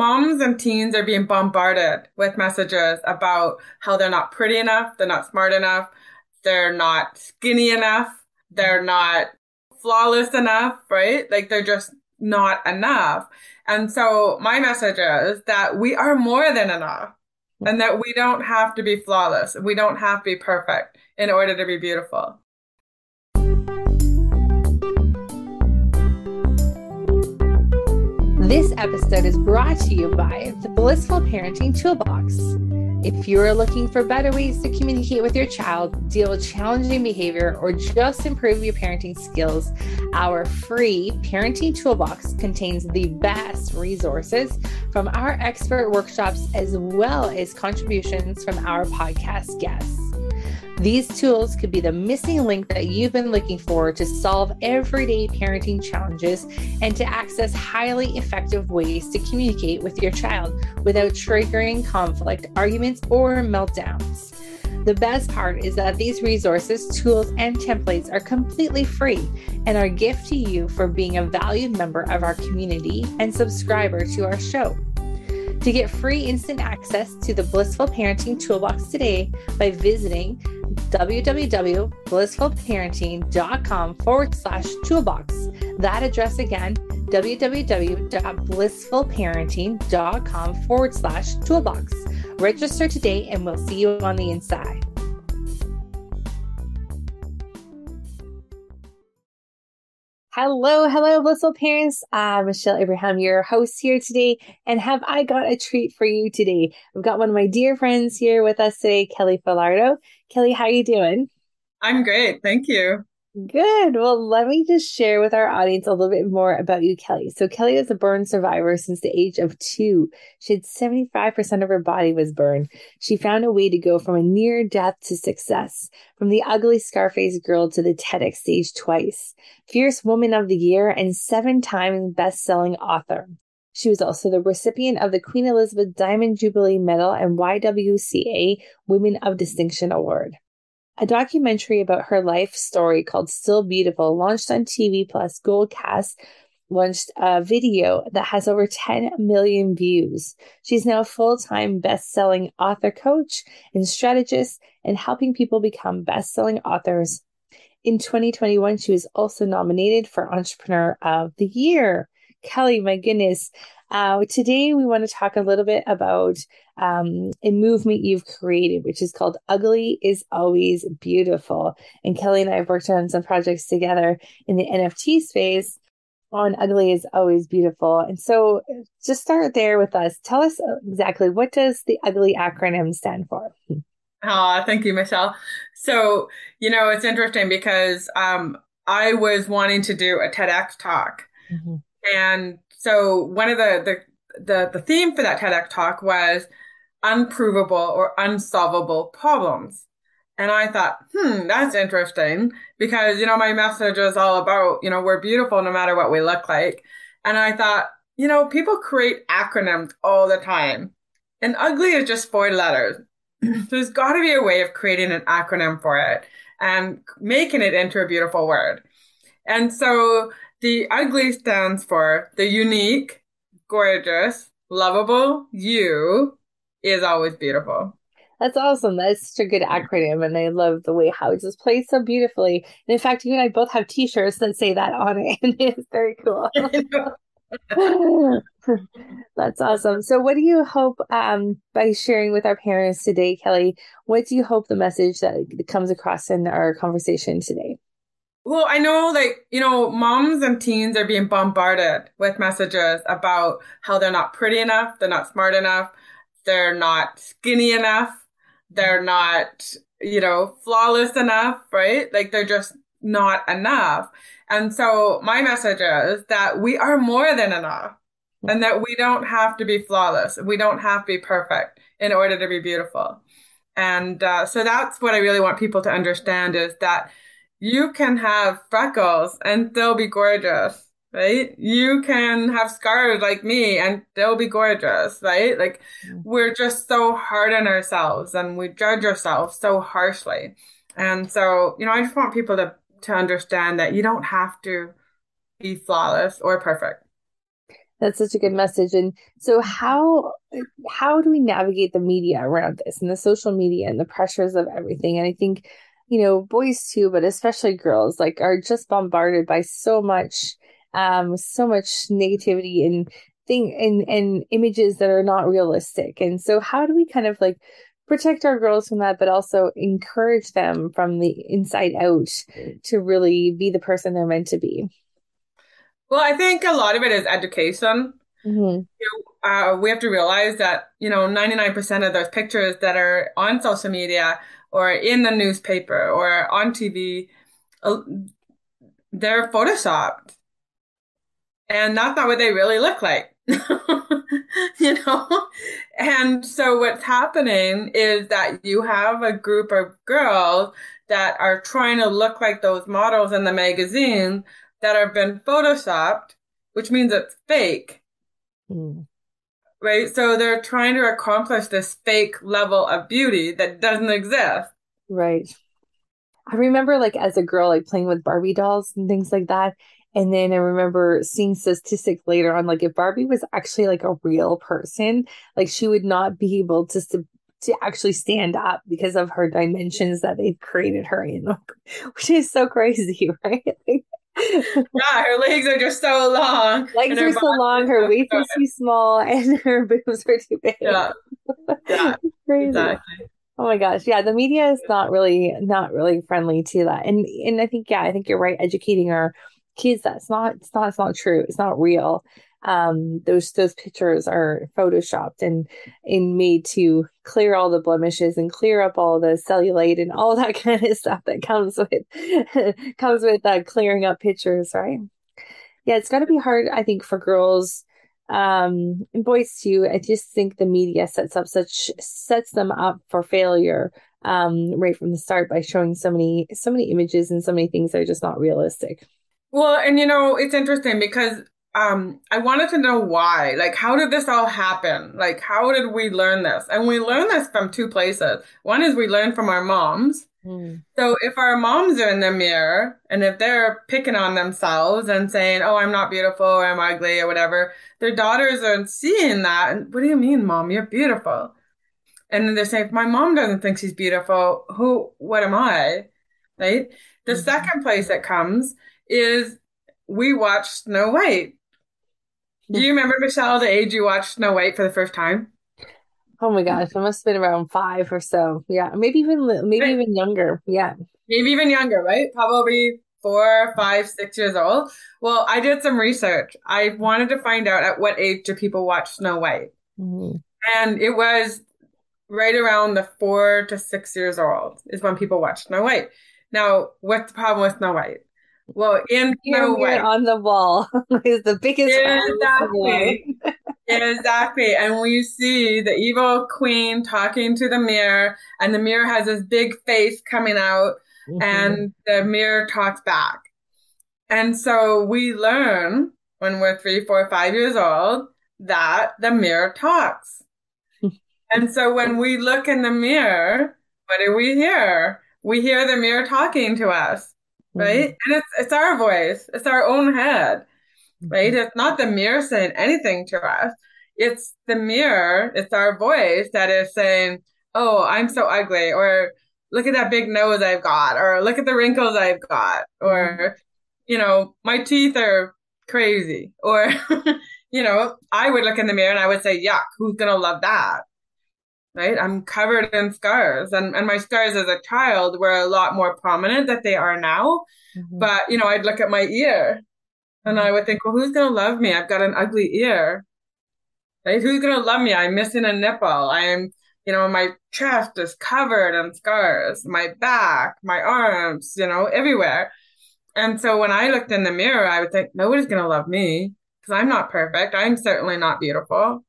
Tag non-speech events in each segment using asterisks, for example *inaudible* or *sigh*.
moms and teens are being bombarded with messages about how they're not pretty enough, they're not smart enough, they're not skinny enough, they're not flawless enough, right? Like they're just not enough. And so my message is that we are more than enough and that we don't have to be flawless. We don't have to be perfect in order to be beautiful. This episode is brought to you by the Blissful Parenting Toolbox. If you're looking for better ways to communicate with your child, deal with challenging behavior, or just improve your parenting skills, our free Parenting Toolbox contains the best resources from our expert workshops as well as contributions from our podcast guests. These tools could be the missing link that you've been looking for to solve everyday parenting challenges and to access highly effective ways to communicate with your child without triggering conflict, arguments, or meltdowns. The best part is that these resources, tools, and templates are completely free and are a gift to you for being a valued member of our community and subscriber to our show. To get free instant access to the Blissful Parenting Toolbox today by visiting www.blissfulparenting.com forward slash toolbox. That address again, www.blissfulparenting.com forward slash toolbox. Register today and we'll see you on the inside. Hello, hello, blissful parents. Uh, Michelle Abraham, your host here today. And have I got a treat for you today? I've got one of my dear friends here with us today, Kelly Falardeau. Kelly, how are you doing? I'm great. Thank you. Good. Well, let me just share with our audience a little bit more about you, Kelly. So, Kelly is a burn survivor since the age of two. She had 75% of her body was burned. She found a way to go from a near death to success, from the ugly Scarface girl to the TEDx stage twice, Fierce Woman of the Year, and seven times best selling author. She was also the recipient of the Queen Elizabeth Diamond Jubilee Medal and YWCA Women of Distinction Award. A documentary about her life story called Still Beautiful launched on TV Plus Goalcast launched a video that has over 10 million views. She's now a full-time best-selling author coach and strategist and helping people become best-selling authors. In 2021, she was also nominated for Entrepreneur of the Year. Kelly, my goodness. Uh, today, we want to talk a little bit about um, a movement you've created, which is called Ugly is Always Beautiful. And Kelly and I have worked on some projects together in the NFT space on Ugly is Always Beautiful. And so just start there with us. Tell us exactly what does the Ugly acronym stand for? Oh, thank you, Michelle. So, you know, it's interesting because um, I was wanting to do a TEDx talk. Mm-hmm. And so one of the, the the the theme for that TEDx talk was unprovable or unsolvable problems. And I thought, hmm, that's interesting because, you know, my message is all about, you know, we're beautiful no matter what we look like. And I thought, you know, people create acronyms all the time and ugly is just four letters. *clears throat* There's got to be a way of creating an acronym for it and making it into a beautiful word. And so the ugly stands for the unique, gorgeous, lovable you is always beautiful. That's awesome. That's such a good acronym. And I love the way how it just plays so beautifully. And in fact, you and I both have t shirts that say that on it. *laughs* And it's very cool. *laughs* *laughs* That's awesome. So, what do you hope um, by sharing with our parents today, Kelly? What do you hope the message that comes across in our conversation today? Well, I know, like, you know, moms and teens are being bombarded with messages about how they're not pretty enough, they're not smart enough, they're not skinny enough. They're not, you know, flawless enough, right? Like they're just not enough. And so my message is that we are more than enough and that we don't have to be flawless. We don't have to be perfect in order to be beautiful. And uh, so that's what I really want people to understand is that you can have freckles and still be gorgeous right? You can have scars like me and they'll be gorgeous, right? Like mm. we're just so hard on ourselves and we judge ourselves so harshly. And so, you know, I just want people to, to understand that you don't have to be flawless or perfect. That's such a good message. And so how how do we navigate the media around this and the social media and the pressures of everything? And I think, you know, boys too, but especially girls, like are just bombarded by so much um so much negativity and thing and and images that are not realistic. And so how do we kind of like protect our girls from that, but also encourage them from the inside out to really be the person they're meant to be? Well, I think a lot of it is education. Mm-hmm. You know, uh, we have to realize that, you know, 99% of those pictures that are on social media or in the newspaper or on TV, uh, they're photoshopped. And that's not what they really look like. *laughs* you know? And so what's happening is that you have a group of girls that are trying to look like those models in the magazine that have been photoshopped, which means it's fake. Mm. Right? So they're trying to accomplish this fake level of beauty that doesn't exist. Right. I remember like as a girl, like playing with Barbie dolls and things like that. And then I remember seeing statistics later on, like if Barbie was actually like a real person, like she would not be able to to actually stand up because of her dimensions that they've created her in, *laughs* which is so crazy, *laughs* right? Yeah, her legs are just so long. Legs are so long, her waist is too small, *laughs* and her boobs are too big. Yeah, *laughs* yeah, crazy. Exactly. Oh my gosh, yeah, the media is not really not really friendly to that, and and I think yeah, I think you're right. Educating our kids that's not it's not it's not true. It's not real um, those those pictures are photoshopped and and made to clear all the blemishes and clear up all the cellulite and all *laughs* that kind of stuff that comes with *laughs* comes with uh, clearing up pictures, right? Yeah, it's got to be hard, I think, for girls um, and boys too. I just think the media sets up such sets them up for failure um, right from the start by showing so many so many images and so many things that are just not realistic. Well, and you know, it's interesting because um, I wanted to know why. Like, how did this all happen? Like, how did we learn this? And we learn this from two places. One is we learn from our moms. Mm. So if our moms are in the mirror and if they're picking on themselves and saying, "Oh, I'm not beautiful or I'm ugly or whatever," their daughters are seeing that. And what do you mean, mom? You're beautiful. And then they're saying, if "My mom doesn't think she's beautiful. Who? What am I?" Right. The mm-hmm. second place it comes is we watch Snow White do you remember, Michelle, the age you watched Snow White for the first time? Oh my gosh, I must have been around five or so. Yeah, maybe even maybe right. even younger. Yeah, maybe even younger, right? Probably four, five, six years old. Well, I did some research. I wanted to find out at what age do people watch Snow White, mm-hmm. and it was right around the four to six years old is when people watch Snow White. Now, what's the problem with Snow White? Well, in no way. On the wall *laughs* is the biggest. Exactly. exactly. And we see the evil queen talking to the mirror, and the mirror has this big face coming out, mm-hmm. and the mirror talks back. And so we learn when we're three, four, five years old that the mirror talks. *laughs* and so when we look in the mirror, what do we hear? We hear the mirror talking to us right? Mm-hmm. And it's it's our voice, it's our own head, right? Mm-hmm. It's not the mirror saying anything to us. It's the mirror, it's our voice that is saying, "Oh, I'm so ugly," or "Look at that big nose I've got," or "Look at the wrinkles I've got," or mm-hmm. you know, "My teeth are crazy," or *laughs* you know, I would look in the mirror and I would say, "Yuck, who's gonna love that?" Right? I'm covered in scars and, and my scars as a child were a lot more prominent than they are now. Mm-hmm. But, you know, I'd look at my ear and I would think, well, who's going to love me? I've got an ugly ear, right? Who's going to love me? I'm missing a nipple. I'm, you know, my chest is covered in scars, my back, my arms, you know, everywhere. And so when I looked in the mirror, I would think, nobody's going to love me because I'm not perfect. I'm certainly not beautiful.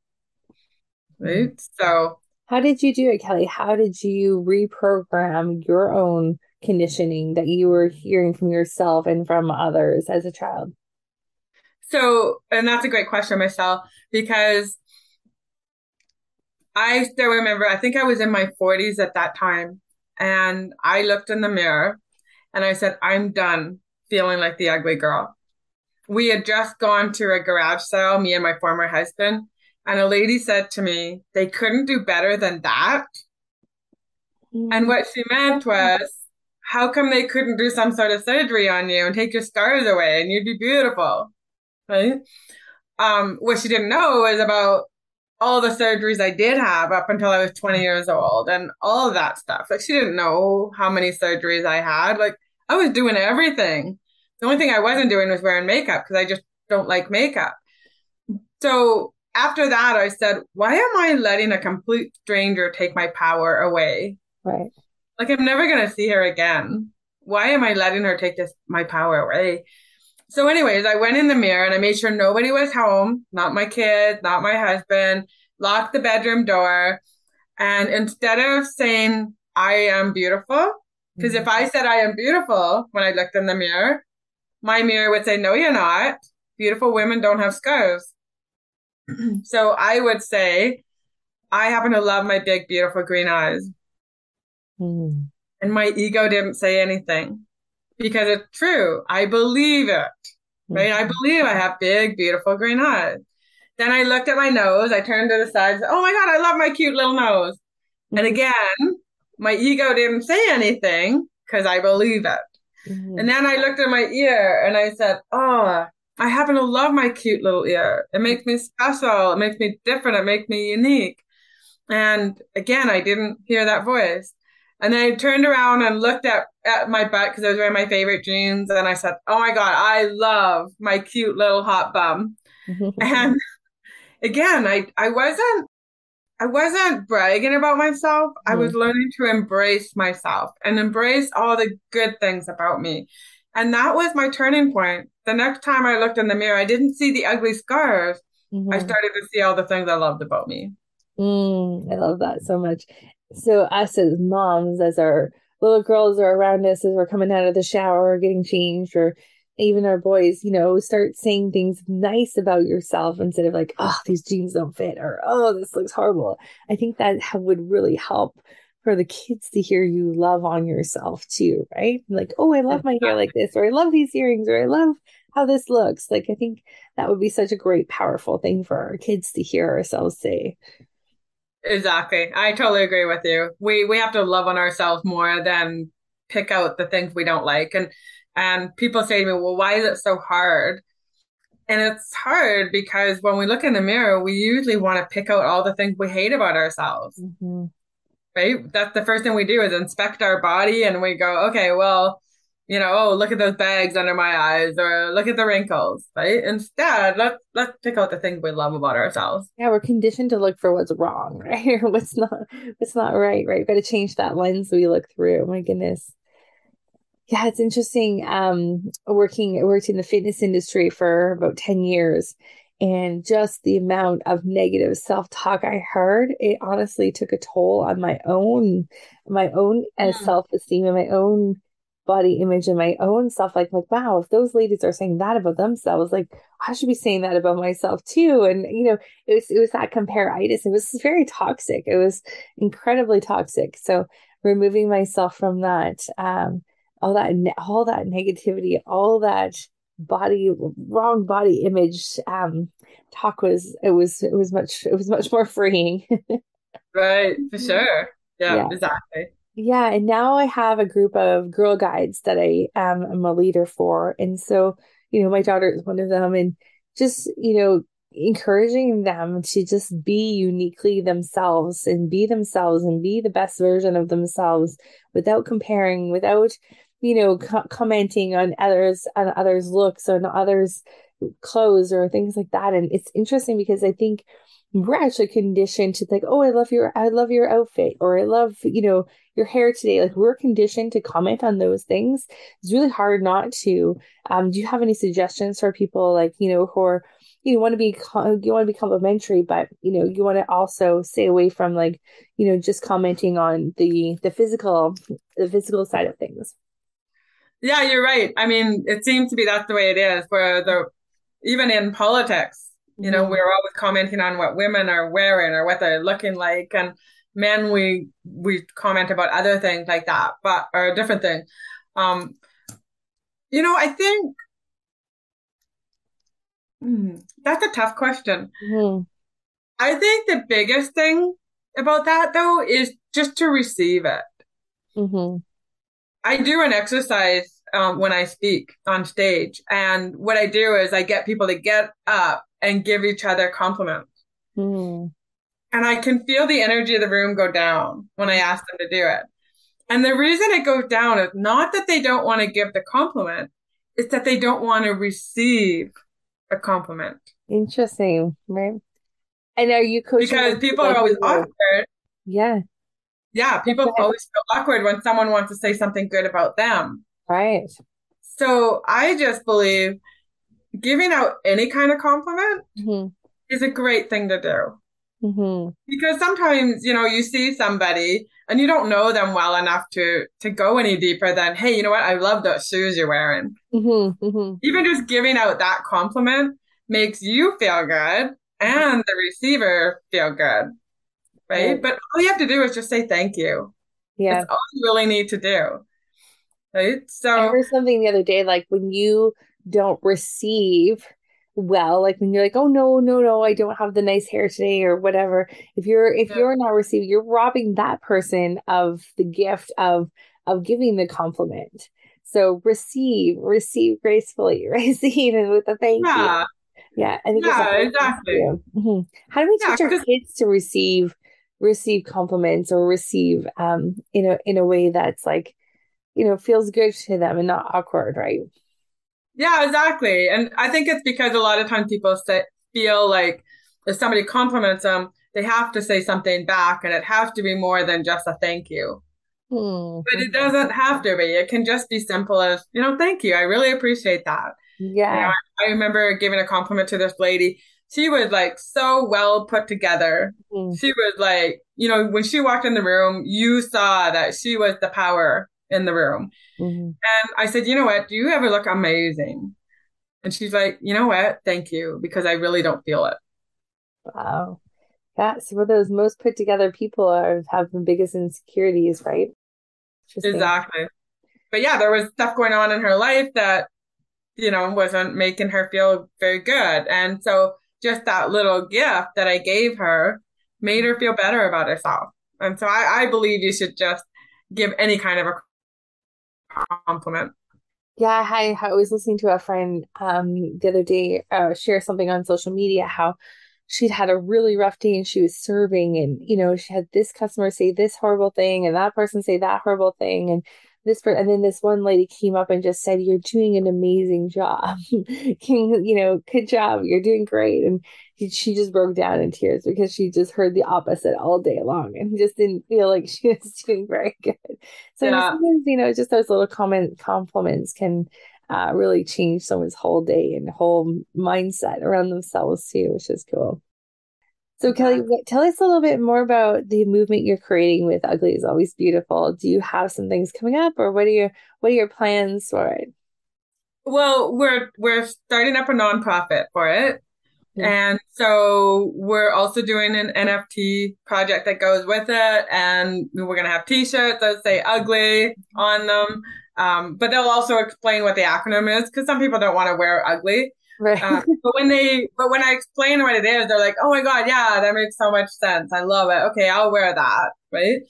Right. Mm-hmm. So how did you do it, Kelly? How did you reprogram your own conditioning that you were hearing from yourself and from others as a child? So, and that's a great question, Michelle, because I still remember, I think I was in my 40s at that time, and I looked in the mirror and I said, I'm done feeling like the ugly girl. we had just gone to a garage sale, me and my former husband, and a lady said to me, they couldn't do better than that. Mm-hmm. And what she meant was, how come they couldn't do some sort of surgery on you and take your scars away and you'd be beautiful? Right? Um, what she didn't know was about all the surgeries I did have up until I was 20 years old and all of that stuff. Like she didn't know how many surgeries I had. Like I was doing everything. The only thing I wasn't doing was wearing makeup because I just don't like makeup. So after that, I said, why am I letting a complete stranger take my power away? Right. Like I'm never going to see her again. Why am I letting her take this, my power away? So anyways, I went in the mirror and I made sure nobody was home, not my kid, not my husband, locked the bedroom door. And instead of saying, I am beautiful, because mm-hmm. if I said I am beautiful when I looked in the mirror, my mirror would say, no, you're not. Beautiful women don't have scars. *clears throat* so I would say, I happen to love my big, beautiful green eyes. Mm. And my ego didn't say anything because it's true. I believe it, right? I believe I have big, beautiful green eyes. Then I looked at my nose. I turned to the side. Said, oh my God, I love my cute little nose. Mm-hmm. And again, my ego didn't say anything because I believe it. Mm-hmm. And then I looked at my ear and I said, oh, I happen to love my cute little ear. It makes me special. It makes me different. It makes me unique. And again, I didn't hear that voice. And then I turned around and looked at, at my butt because I was wearing my favorite jeans. And I said, Oh my God, I love my cute little hot bum. *laughs* and *laughs* again, I, I wasn't, I wasn't bragging about myself. Mm. I was mm. learning to embrace myself and embrace all the good things about me. And that was my turning point. The next time I looked in the mirror, I didn't see the ugly scars. Mm-hmm. I started to see all the things I loved about me. Mm, I love that so much so us as moms, as our little girls are around us as we're coming out of the shower or getting changed or even our boys, you know, start saying things nice about yourself instead of like, oh, these jeans don't fit or oh, this looks horrible. I think that would really help for the kids to hear you love on yourself too, right? Like, oh, I love my hair like this, or I love these earrings, or I love how this looks. Like, I think that would be such a great, powerful thing for our kids to hear ourselves say. Exactly. I totally agree with you. We we have to love on ourselves more than pick out the things we don't like. And and people say to me, well, why is it so hard? And it's hard because when we look in the mirror, we usually want to pick out all the things we hate about ourselves. Mm-hmm. Right? That's the first thing we do is inspect our body and we go, okay, well, you know, oh, look at those bags under my eyes or look at the wrinkles, right? Instead, let's let's pick out the things we love about ourselves. Yeah, we're conditioned to look for what's wrong, *laughs* right? Or what's not what's not right, right? We've got to change that lens we look through. My goodness. Yeah, it's interesting. Um, working worked in the fitness industry for about 10 years and just the amount of negative self-talk I heard, it honestly took a toll on my own my own uh, self-esteem and my own body image and my own self like like wow if those ladies are saying that about themselves like i should be saying that about myself too. And you know it was it was that comparitis it was very toxic. It was incredibly toxic. So removing myself from that um all that all that negativity all that body wrong body image um talk was it was it was much it was much more freeing *laughs* right for sure yeah, yeah. exactly yeah, and now I have a group of girl guides that I um, am a leader for. And so, you know, my daughter is one of them and just, you know, encouraging them to just be uniquely themselves and be themselves and be the best version of themselves without comparing, without, you know, co- commenting on others on others' looks on others' clothes or things like that. And it's interesting because I think we're actually conditioned to think, oh, I love your, I love your outfit, or I love, you know, your hair today. Like we're conditioned to comment on those things. It's really hard not to. Um, do you have any suggestions for people like, you know, who are, you want to be, you want to be complimentary, but you know, you want to also stay away from like, you know, just commenting on the the physical, the physical side of things. Yeah, you're right. I mean, it seems to be that's the way it is. Where the even in politics, you know, mm-hmm. we're always commenting on what women are wearing or what they're looking like, and men we we comment about other things like that, but or a different thing. Um, you know, I think Hmm, that's a tough question. Mm-hmm. I think the biggest thing about that though is just to receive it. Mm-hmm. I do an exercise um, when I speak on stage, and what I do is I get people to get up and give each other compliments. Mm-hmm. And I can feel the energy of the room go down when I ask them to do it. And the reason it goes down is not that they don't want to give the compliment, it's that they don't want to receive a compliment. Interesting, right? And are you coaching? Because people are always awkward. Yeah. Yeah, people always feel awkward when someone wants to say something good about them. Right. So I just believe giving out any kind of compliment mm-hmm. is a great thing to do. Mm-hmm. Because sometimes, you know, you see somebody and you don't know them well enough to to go any deeper than, hey, you know what? I love those shoes you're wearing. Mm-hmm. mm-hmm. Even just giving out that compliment makes you feel good and the receiver feel good. Right? But all you have to do is just say thank you. Yeah. That's all you really need to do. Right? So I heard something the other day, like when you don't receive well like when you're like oh no no no i don't have the nice hair today or whatever if you're if yeah. you're not receiving you're robbing that person of the gift of of giving the compliment so receive receive gracefully *laughs* receive and with a thank yeah. you yeah i think yeah exactly mm-hmm. how do we teach yeah, our kids to receive receive compliments or receive um in a in a way that's like you know feels good to them and not awkward right yeah, exactly. And I think it's because a lot of times people say, feel like if somebody compliments them, they have to say something back and it has to be more than just a thank you. Mm-hmm. But it doesn't have to be. It can just be simple as, you know, thank you. I really appreciate that. Yeah. You know, I, I, remember giving a compliment to this lady. She was like so well put together. Mm-hmm. She was like, you know, when she walked in the room, you saw that she was the power in the room. Mm-hmm. And I said, you know what? Do you ever look amazing? And she's like, you know what? Thank you, because I really don't feel it. Wow. Yeah. So for those most put together people are have the biggest insecurities, right? Exactly. But yeah, there was stuff going on in her life that, you know, wasn't making her feel very good. And so just that little gift that I gave her made her feel better about herself. And so I, I believe you should just give any kind of a compliment. Yeah, I, I was listening to a friend um the other day uh, share something on social media how she'd had a really rough day and she was serving and you know she had this customer say this horrible thing and that person say that horrible thing and this person, and then this one lady came up and just said you're doing an amazing job. *laughs* Can, you know good job. You're doing great. And she just broke down in tears because she just heard the opposite all day long and just didn't feel like she *laughs* was doing very good. So yeah. sometimes you know just those little comment compliments can uh, really change someone's whole day and whole mindset around themselves too which is cool so Kelly, tell us a little bit more about the movement you're creating with Ugly is Always Beautiful. Do you have some things coming up or what are your what are your plans for it? Well, we're we're starting up a nonprofit for it. Yeah. And so we're also doing an NFT project that goes with it. And we're going to have t-shirts that say ugly on them. Um, but they'll also explain what the acronym is because some people don't want to wear ugly. Right. Um, *laughs* but when they, but when I explain what it is, they're like, "Oh my god, yeah, that makes so much sense. I love it. Okay, I'll wear that." Right.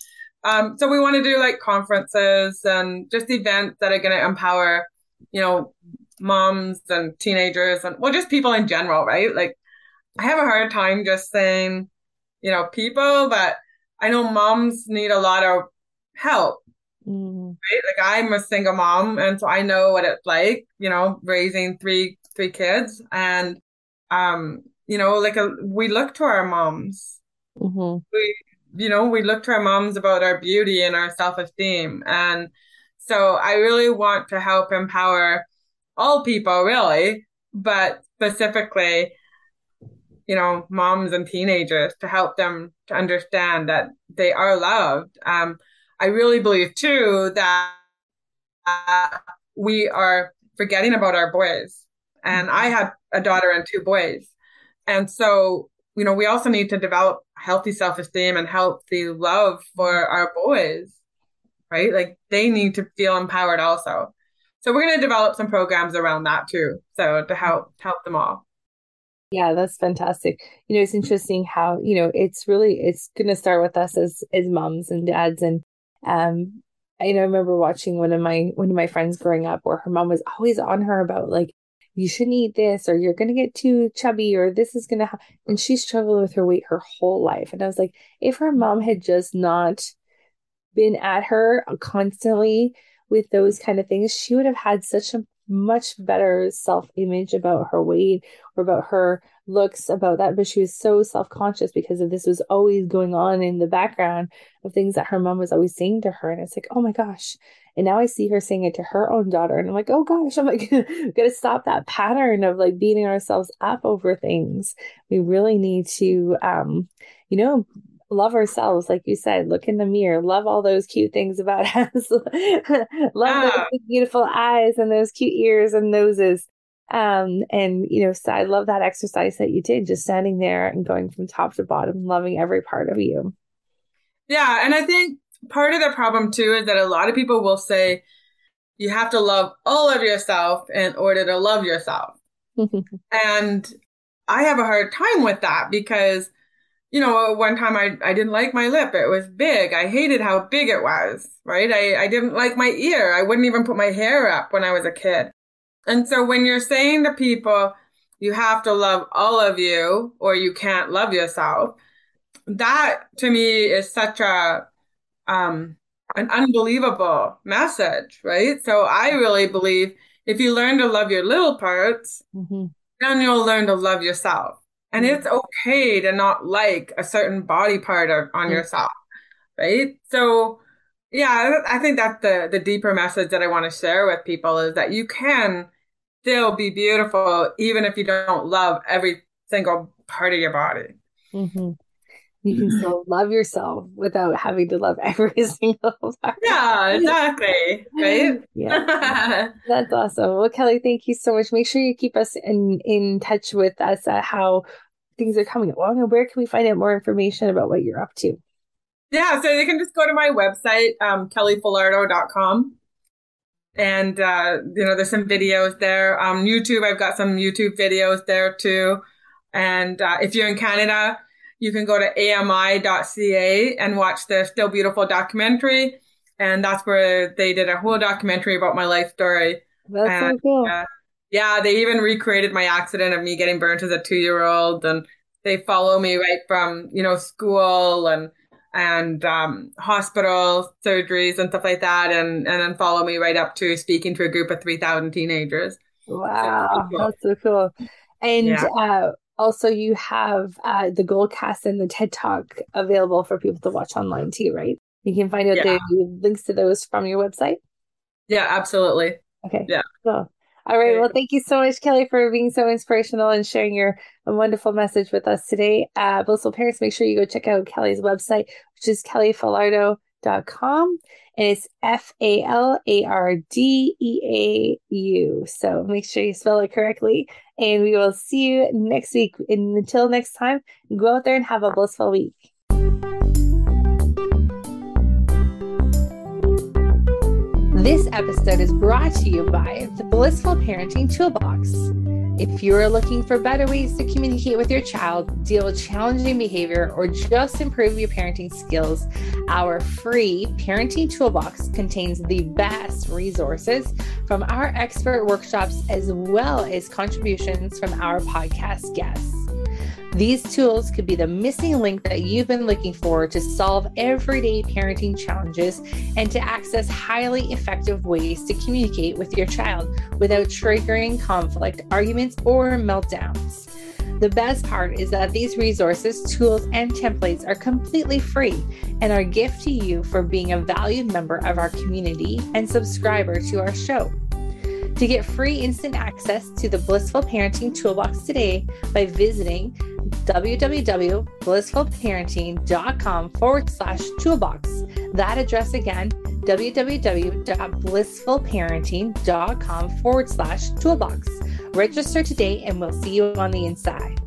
Um, so we want to do like conferences and just events that are going to empower, you know, moms and teenagers and well, just people in general, right? Like, I have a hard time just saying, you know, people, but I know moms need a lot of help. Mm. Right? Like I'm a single mom, and so I know what it's like, you know, raising three three kids and um you know like a, we look to our moms. Mm-hmm. we you know we look to our moms about our beauty and our self-esteem. And so i really want to help empower all people really but specifically you know moms and teenagers to help them to understand that they are loved. Um i really believe too that uh, we are forgetting about our boys and I had a daughter and two boys. And so, you know, we also need to develop healthy self esteem and healthy love for our boys, right? Like they need to feel empowered also. So we're going to develop some programs around that too. So to help, help them all. Yeah, that's fantastic. You know, it's interesting how, you know, it's really it's gonna start with us as as moms and dads. And um I know I remember watching one of my one of my friends growing up where her mom was always on her about like you shouldn't eat this or you're gonna get too chubby or this is gonna ha-. and she struggled with her weight her whole life. And I was like, if her mom had just not been at her constantly with those kind of things, she would have had such a much better self image about her weight or about her looks about that but she was so self-conscious because of this was always going on in the background of things that her mom was always saying to her and it's like oh my gosh and now i see her saying it to her own daughter and i'm like oh gosh i'm like *laughs* gotta stop that pattern of like beating ourselves up over things we really need to um you know love ourselves, like you said, look in the mirror, love all those cute things about *laughs* us, love those beautiful eyes and those cute ears and noses. Um, and you know, so I love that exercise that you did, just standing there and going from top to bottom, loving every part of you. Yeah, and I think part of the problem too is that a lot of people will say you have to love all of yourself in order to love yourself. *laughs* and I have a hard time with that because you know, one time I, I didn't like my lip. It was big. I hated how big it was, right? I, I didn't like my ear. I wouldn't even put my hair up when I was a kid. And so when you're saying to people, you have to love all of you or you can't love yourself, that to me is such a, um, an unbelievable message, right? So I really believe if you learn to love your little parts, mm-hmm. then you'll learn to love yourself. And it's okay to not like a certain body part of, on mm-hmm. yourself, right? So, yeah, I think that's the, the deeper message that I want to share with people is that you can still be beautiful even if you don't love every single part of your body. Mm-hmm. You can still love yourself without having to love *laughs* every single part. Yeah, *laughs* exactly. Right? *laughs* yeah. That's awesome. Well, Kelly, thank you so much. Make sure you keep us in, in touch with us at how things are coming along and where can we find out more information about what you're up to? Yeah, so you can just go to my website, um, kellyfalardeau.com. And, uh, you know, there's some videos there. Um, YouTube, I've got some YouTube videos there too. And, uh, if you're in Canada, you can go to ami.ca and watch the Still Beautiful documentary. And that's where they did a whole documentary about my life story. That's and, so cool. Uh, yeah, they even recreated my accident of me getting burnt as a two year old. And they follow me right from, you know, school and, and um, hospital surgeries and stuff like that, and and then follow me right up to speaking to a group of three thousand teenagers. Wow, so cool. that's so cool. And yeah. uh, also, you have uh, the Goalcast and the TED Talk available for people to watch online too, right? You can find out yeah. the links to those from your website. Yeah, absolutely. Okay. Yeah. Cool. All right. Well, thank you so much, Kelly, for being so inspirational and sharing your wonderful message with us today. Uh, Blissful Parents, make sure you go check out Kelly's website, which is kellyfalardeau.com. Dot com, and it's F A L A R D E A U. So make sure you spell it correctly. And we will see you next week. And until next time, go out there and have a blissful week. This episode is brought to you by the Blissful Parenting Toolbox. If you're looking for better ways to communicate with your child, deal with challenging behavior, or just improve your parenting skills, our free parenting toolbox contains the best resources from our expert workshops as well as contributions from our podcast guests. These tools could be the missing link that you've been looking for to solve everyday parenting challenges and to access highly effective ways to communicate with your child without triggering conflict, arguments, or meltdowns. The best part is that these resources, tools, and templates are completely free and are a gift to you for being a valued member of our community and subscriber to our show. To get free instant access to the Blissful Parenting Toolbox today by visiting www.blissfulparenting.com forward slash toolbox. That address again, www.blissfulparenting.com forward slash toolbox. Register today and we'll see you on the inside.